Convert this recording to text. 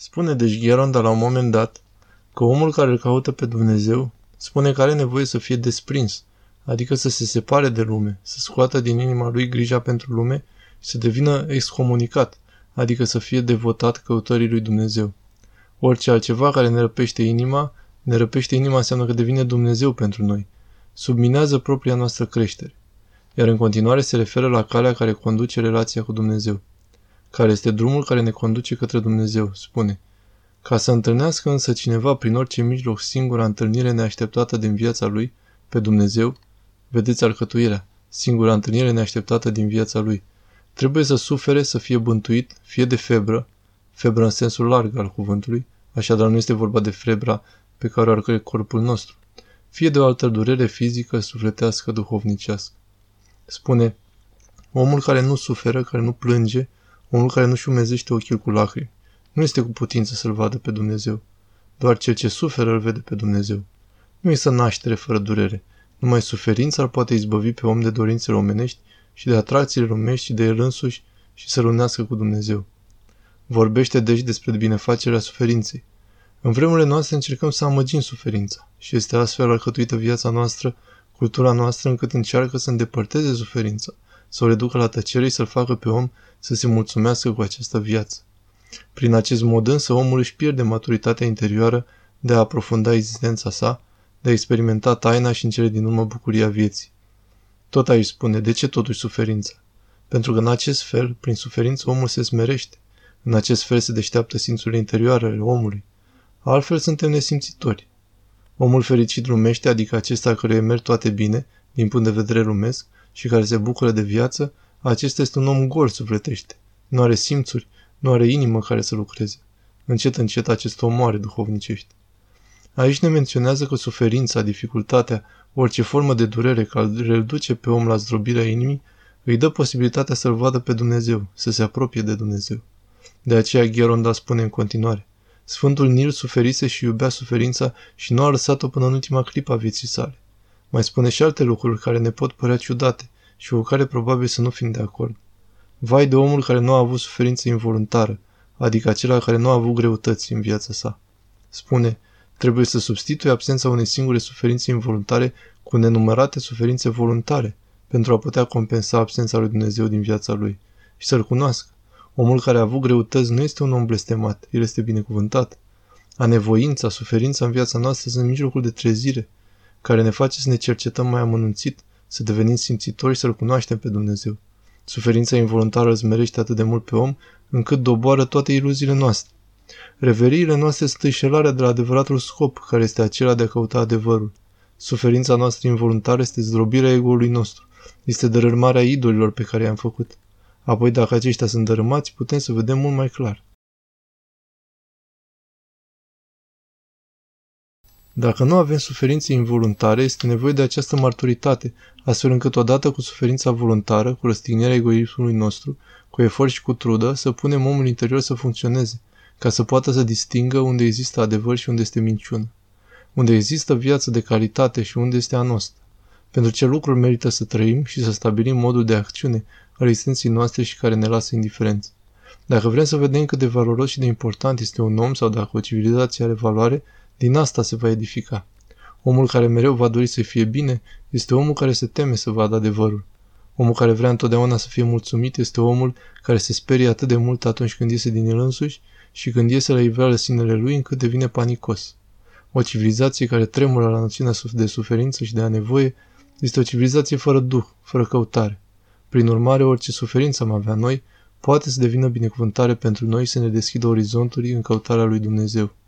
Spune deci Gheronda la un moment dat că omul care îl caută pe Dumnezeu spune că are nevoie să fie desprins, adică să se separe de lume, să scoată din inima lui grija pentru lume și să devină excomunicat, adică să fie devotat căutării lui Dumnezeu. Orice altceva care ne răpește inima, ne răpește inima înseamnă că devine Dumnezeu pentru noi. Subminează propria noastră creștere. Iar în continuare se referă la calea care conduce relația cu Dumnezeu. Care este drumul care ne conduce către Dumnezeu, spune. Ca să întâlnească însă cineva prin orice mijloc singura întâlnire neașteptată din viața lui, pe Dumnezeu, vedeți alcătuirea, singura întâlnire neașteptată din viața lui, trebuie să sufere, să fie bântuit, fie de febră, febră în sensul larg al cuvântului, așadar nu este vorba de febra pe care o are corpul nostru, fie de o altă durere fizică, sufletească, duhovnicească. Spune, omul care nu suferă, care nu plânge, omul care nu-și umezește ochiul cu lacrimi, nu este cu putință să-L vadă pe Dumnezeu. Doar cel ce suferă îl vede pe Dumnezeu. Nu este naștere fără durere. Numai suferința îl poate izbăvi pe om de dorințele omenești și de atracțiile lumești și de el însuși și să-l unească cu Dumnezeu. Vorbește deci despre binefacerea suferinței. În vremurile noastre încercăm să amăgim suferința și este astfel alcătuită viața noastră, cultura noastră încât încearcă să îndepărteze suferința, să o reducă la tăcere și să-l facă pe om să se mulțumească cu această viață. Prin acest mod însă omul își pierde maturitatea interioară de a aprofunda existența sa, de a experimenta taina și în cele din urmă bucuria vieții. Tot aici spune, de ce totuși suferința? Pentru că în acest fel, prin suferință, omul se smerește. În acest fel se deșteaptă simțurile interioare ale omului. Altfel suntem nesimțitori. Omul fericit lumește, adică acesta căruia merg toate bine, din punct de vedere lumesc, și care se bucură de viață, acesta este un om gol sufletește. Nu are simțuri, nu are inimă care să lucreze. Încet, încet acest om moare duhovnicește. Aici ne menționează că suferința, dificultatea, orice formă de durere care îl duce pe om la zdrobirea inimii, îi dă posibilitatea să-L vadă pe Dumnezeu, să se apropie de Dumnezeu. De aceea Gheronda spune în continuare, Sfântul Nil suferise și iubea suferința și nu a lăsat-o până în ultima clipă a vieții sale. Mai spune și alte lucruri care ne pot părea ciudate și cu care probabil să nu fim de acord. Vai de omul care nu a avut suferință involuntară, adică acela care nu a avut greutăți în viața sa. Spune, trebuie să substitui absența unei singure suferințe involuntare cu nenumărate suferințe voluntare, pentru a putea compensa absența lui Dumnezeu din viața lui și să-L cunoască. Omul care a avut greutăți nu este un om blestemat, el este binecuvântat. A nevoința, suferința în viața noastră sunt mijlocul de trezire, care ne face să ne cercetăm mai amănunțit, să devenim simțitori și să-L cunoaștem pe Dumnezeu. Suferința involuntară zmerește atât de mult pe om, încât doboară toate iluziile noastre. Reveriile noastre sunt înșelarea de la adevăratul scop, care este acela de a căuta adevărul. Suferința noastră involuntară este zdrobirea ego-ului nostru, este dărâmarea idolilor pe care i-am făcut. Apoi, dacă aceștia sunt dărâmați, putem să vedem mult mai clar. Dacă nu avem suferințe involuntare, este nevoie de această marturitate, astfel încât odată cu suferința voluntară, cu răstignirea egoismului nostru, cu efort și cu trudă, să punem omul interior să funcționeze, ca să poată să distingă unde există adevăr și unde este minciună, unde există viață de calitate și unde este a noastră. Pentru ce lucruri merită să trăim și să stabilim modul de acțiune al existenței noastre și care ne lasă indiferenți. Dacă vrem să vedem cât de valoros și de important este un om sau dacă o civilizație are valoare, din asta se va edifica. Omul care mereu va dori să fie bine este omul care se teme să vadă adevărul. Omul care vrea întotdeauna să fie mulțumit este omul care se sperie atât de mult atunci când iese din el însuși și când iese la iveală sinele lui încât devine panicos. O civilizație care tremură la noțiunea de suferință și de a nevoie este o civilizație fără duh, fără căutare. Prin urmare, orice suferință am avea noi, poate să devină binecuvântare pentru noi să ne deschidă orizonturi în căutarea lui Dumnezeu.